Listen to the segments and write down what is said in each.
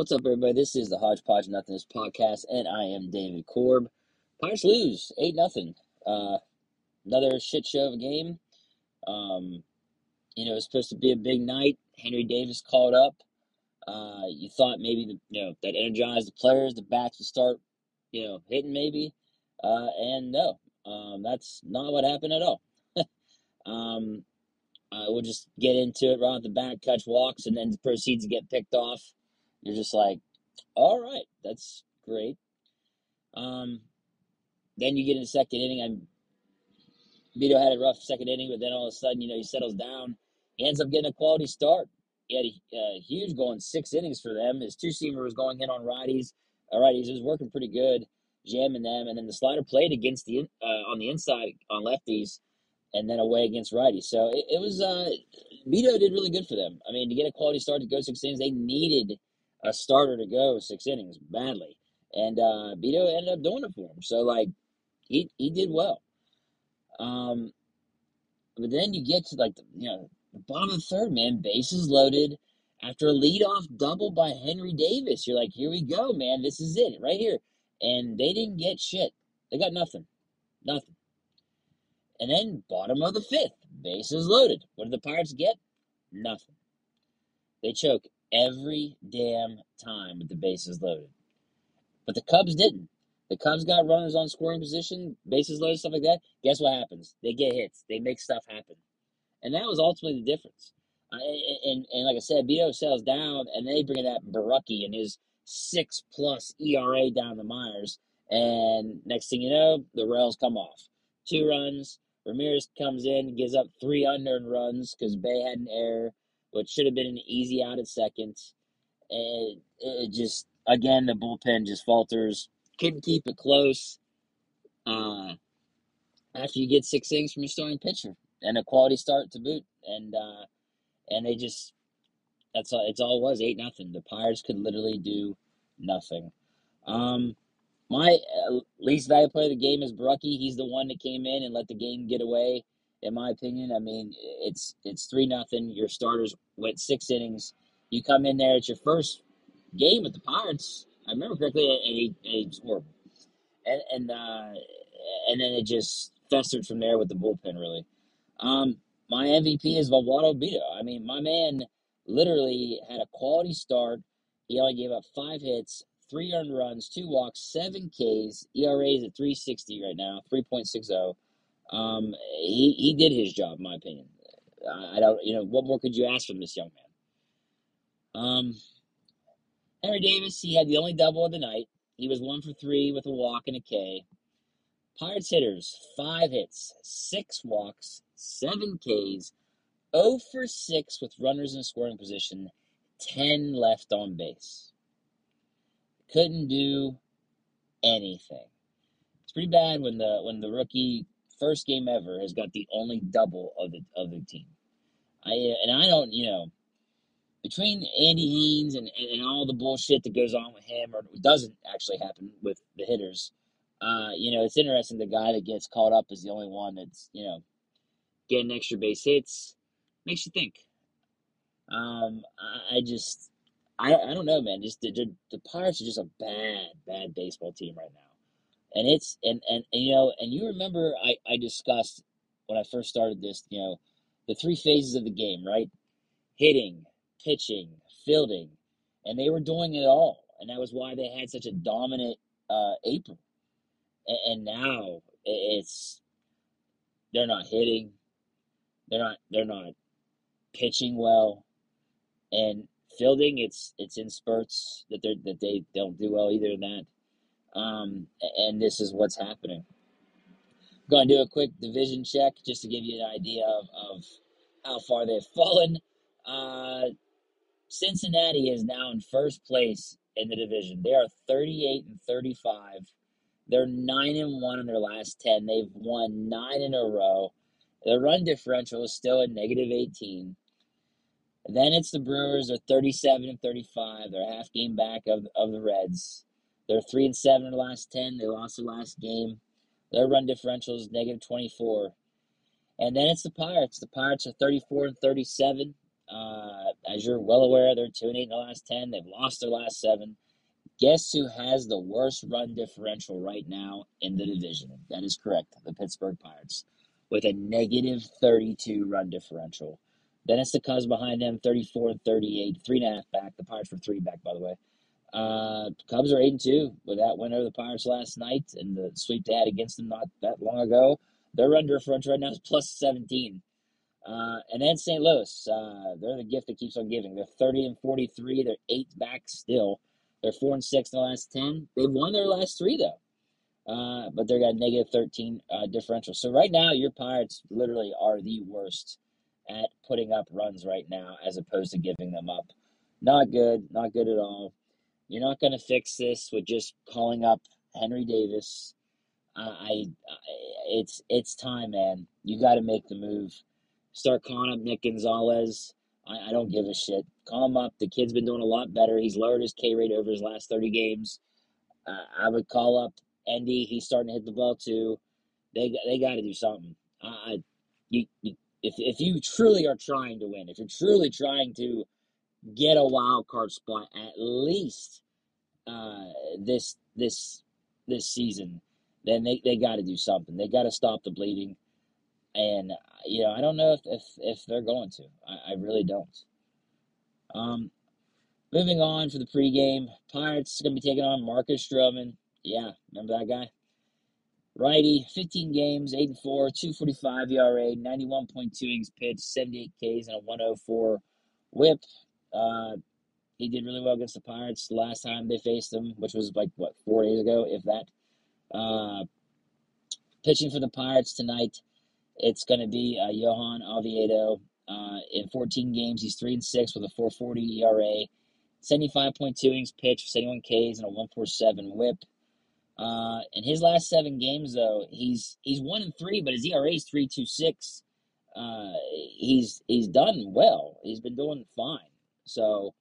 What's up, everybody? This is the Hodgepodge Nothingness podcast, and I am David Corob. Pirates lose eight nothing. Uh, another shit show of a game. Um, you know, it's supposed to be a big night. Henry Davis called up. Uh, you thought maybe the, you know that energized the players, the bats would start, you know, hitting maybe, uh, and no, um, that's not what happened at all. um, uh, we'll just get into it right off the bat. Catch walks, and then proceeds to get picked off you're just like, all right, that's great. Um, then you get in the second inning. I'm Bido had a rough second inning, but then all of a sudden, you know, he settles down. He ends up getting a quality start. He had a, a huge goal in six innings for them. His two seamer was going in on righties. All righties, was working pretty good, jamming them, and then the slider played against the uh, on the inside on lefties, and then away against righties. So it, it was uh, Bido did really good for them. I mean, to get a quality start to go six innings, they needed a starter to go six innings badly. And uh, Bido ended up doing it for him. So, like, he, he did well. Um, but then you get to, like, the, you know, the bottom of the third, man, bases loaded. After a leadoff double by Henry Davis, you're like, here we go, man. This is it right here. And they didn't get shit. They got nothing. Nothing. And then bottom of the fifth, bases loaded. What did the Pirates get? Nothing. They choke every damn time with the bases loaded. But the Cubs didn't. The Cubs got runners on scoring position, bases loaded, stuff like that. Guess what happens? They get hits. They make stuff happen. And that was ultimately the difference. Uh, and, and, like I said, Bo sells down, and they bring in that Borucki and his six plus ERA down the Myers. And next thing you know, the rails come off. Two runs. Ramirez comes in, gives up three unearned runs because Bae had an error what should have been an easy out at second. And it just, again, the bullpen just falters. Couldn't keep it close. Uh, after you get six innings from your starting pitcher and a quality start to boot, and uh, and they just that's all. It's all it was eight nothing. The Pirates could literally do nothing. Um, my uh, least valuable player of the game is Borucki. He's the one that came in and let the game get away in my opinion. I mean, it's it's three nothing. Your starters went six innings. You come in there, it's your first game with the Pirates. I remember correctly, and he scored. And and uh, and then it just festered from there with the bullpen. Really, um, my MVP is Eduardo Bido. I mean, my man literally had a quality start. He only gave up five hits, three earned runs, two walks, seven Ks. ERA is at 360 right now, 3.60. Um, he, he did his job, in my opinion. I, I don't, you know, what more could you ask from this young man? Um, Henry Davis, he had the only double of the night. He was one for three with a walk and a K. Pirates hitters, five hits, six walks, seven Ks, 0 for 6 with runners in scoring position, 10 left on base. Couldn't do anything. It's pretty bad when the when the rookie first game ever, has got the only double of the of the team. I and I don't, you know, between Andy Haines and, and, and all the bullshit that goes on with him or doesn't actually happen with the hitters. Uh, you know, it's interesting. The guy that gets caught up is the only one that's you know getting extra base hits. Makes you think. Um, I, I just, I, I don't know, man. Just the, the, the Pirates are just a bad, bad baseball team right now and it's and, and and you know and you remember I I discussed when I first started this you know the three phases of the game right? Hitting pitching fielding and they were doing it all. And that was why they had such a dominant uh, April. And, and now it's they're not hitting. They're not they're not pitching well. And fielding it's it's in spurts that they that they don't do well either in that um, and this is what's happening. I'm going to do a quick division check just to give you an idea of, of how far they've fallen. Uh, Cincinnati is now in first place in the division. They are 38 and 35. They're 9 and 1 in their last 10. They've won 9 in a row. Their run differential is still at negative 18. then it's the Brewers. They're 37 and 35. They're half game back of, of the Reds. They're three and seven in the last ten. They lost the last game. Their run differential is negative twenty four. And then it's the Pirates. The Pirates are thirty four and thirty seven. Uh, as you're well aware, they're two and eight in the last ten. They've lost their last seven. Guess who has the worst run differential right now in the division? That is correct, the Pittsburgh Pirates, with a negative 32 run differential. Then it's the Cubs behind them, 34 and 38, three and a half back. The Pirates were three back, by the way. Uh, Cubs are eight and two with that win over the Pirates last night and the sweep they had against them not that long ago. Their run differential right now is plus 17. Uh, and then St. Louis, uh, they're the gift that keeps on giving. They're 30 and 43. They're eight back still. They're four and six in the last 10. They've won their last three, though. Uh, but they're got negative 13 uh, differential. So right now, your Pirates literally are the worst at putting up runs right now as opposed to giving them up. Not good. Not good at all. You're not going to fix this with just calling up Henry Davis. I, I, it's it's time, man. You got to make the move. Start calling up Nick Gonzalez. I, I don't give a shit. Call him up. The kid's been doing a lot better. He's lowered his K rate over his last 30 games. Uh, I would call up Endy. He's starting to hit the ball too. They they got to do something. Uh, you, you if if you truly are trying to win, if you're truly trying to get a wild card spot at least uh, this this this season, then they, they got to do something. They got to stop the bleeding, and you know I don't know if if, if they're going to. I, I really don't. Um, moving on for the pregame, Pirates going to be taking on Marcus Stroman. Yeah, remember that guy? Righty, 15 games, 8 and 4, 245 ERA, 91.2 innings pitched, 78 Ks, and a 104 whip. Uh, he did really well against the Pirates last time they faced him, which was like, what, four days ago, if that. Uh, pitching for the Pirates tonight, it's going to be uh, Johan Oviedo. Uh, in 14 games, he's 3 and 6 with a 440 ERA, 75.2 innings pitched, 71 Ks, and a 147 whip. Uh, in his last seven games, though, he's he's one and three, but his ERA is three two six. Uh, he's he's done well. He's been doing fine. So,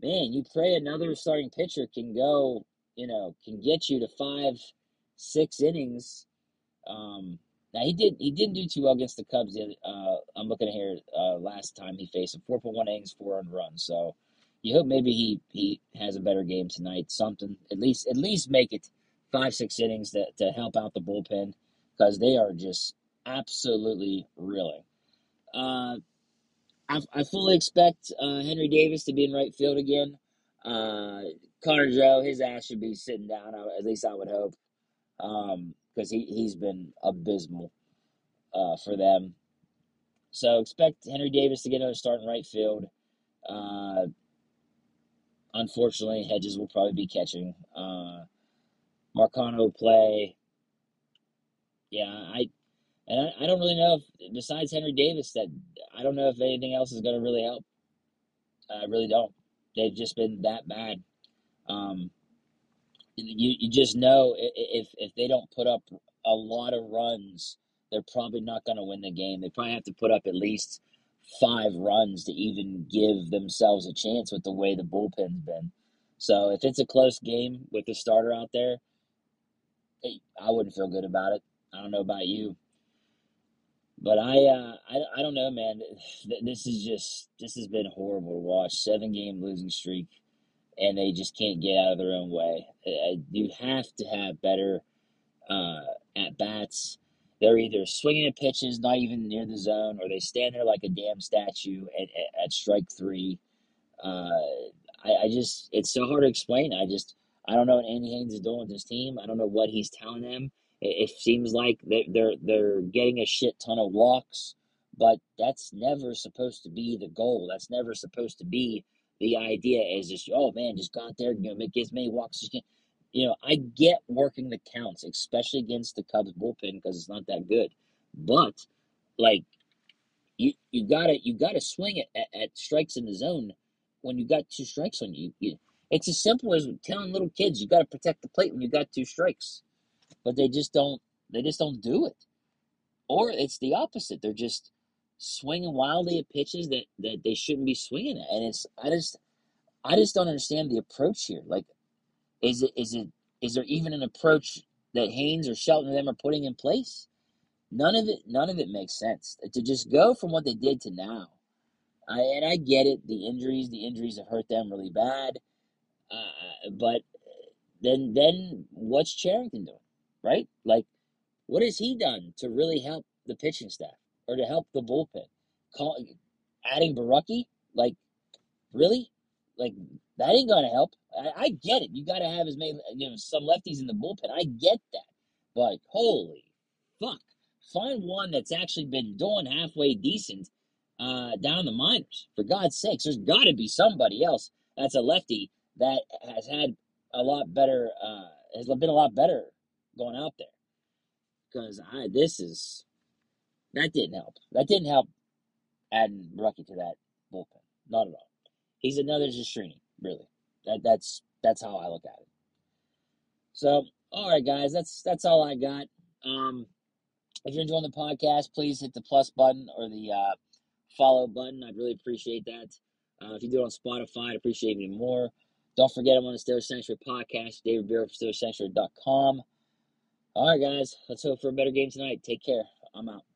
man, you pray another starting pitcher can go, you know, can get you to five, six innings. Um, now he did he didn't do too well against the Cubs. Uh, I'm looking here uh, last time he faced point one innings, four earned runs. So you hope maybe he he has a better game tonight. Something at least at least make it five six innings to, to help out the bullpen because they are just absolutely reeling. Uh, I, I fully expect uh, Henry Davis to be in right field again. Uh, Connor Joe, his ass should be sitting down. At least I would hope, because um, he he's been abysmal uh, for them. So expect Henry Davis to get another start in right field. Uh, unfortunately, Hedges will probably be catching. Uh, Marcano play. Yeah, I and I, I don't really know if besides Henry Davis that I don't know if anything else is going to really help. I really don't. They've just been that bad. Um, you you just know if if they don't put up a lot of runs, they're probably not going to win the game. They probably have to put up at least five runs to even give themselves a chance with the way the bullpen's been. So if it's a close game with the starter out there, I wouldn't feel good about it. I don't know about you, but I, uh, I, I don't know, man. This is just this has been horrible to watch. Seven game losing streak, and they just can't get out of their own way. You have to have better uh, at bats. They're either swinging at pitches not even near the zone, or they stand there like a damn statue at, at, at strike three. Uh, I, I just it's so hard to explain. I just I don't know what Andy Haines is doing with his team. I don't know what he's telling them. It, it seems like they're, they're getting a shit ton of walks, but that's never supposed to be the goal. That's never supposed to be the idea. Is just oh man, just go out there, you know, make as many walks as you can. You know, I get working the counts, especially against the Cubs bullpen because it's not that good. But like you you gotta you gotta swing it at, at strikes in the zone when you got two strikes on you. you it's as simple as telling little kids you got to protect the plate when you got two strikes, but they just don't. They just don't do it. Or it's the opposite. They're just swinging wildly at pitches that, that they shouldn't be swinging at, and it's I just I just don't understand the approach here. Like, is it is it is there even an approach that Haines or Shelton or them are putting in place? None of it none of it makes sense. To just go from what they did to now I, and I get it. The injuries, the injuries have hurt them really bad. Uh, but then, then what's Cherington doing, right? Like, what has he done to really help the pitching staff or to help the bullpen? Call, adding Borucki, like, really? Like, that ain't gonna help. I, I get it. You got to have as many, you know, some lefties in the bullpen. I get that. But holy fuck, find one that's actually been doing halfway decent uh, down the minors. For God's sakes, there's got to be somebody else that's a lefty that has had a lot better, uh, has been a lot better going out there. Because I, this is, that didn't help. That didn't help adding Borucki to that bullpen. Not at all. He's another Zastryzny, really. That that's that's how I look at it. So, all right, guys, that's that's all I got. Um, if you're enjoying the podcast, please hit the plus button or the uh, follow button. I'd really appreciate that. Uh, if you do it on Spotify, I'd appreciate it even more. Don't forget, I'm on the Steelers Sanctuary podcast, David Beer from. All right, guys, let's hope for a better game tonight. Take care. I'm out.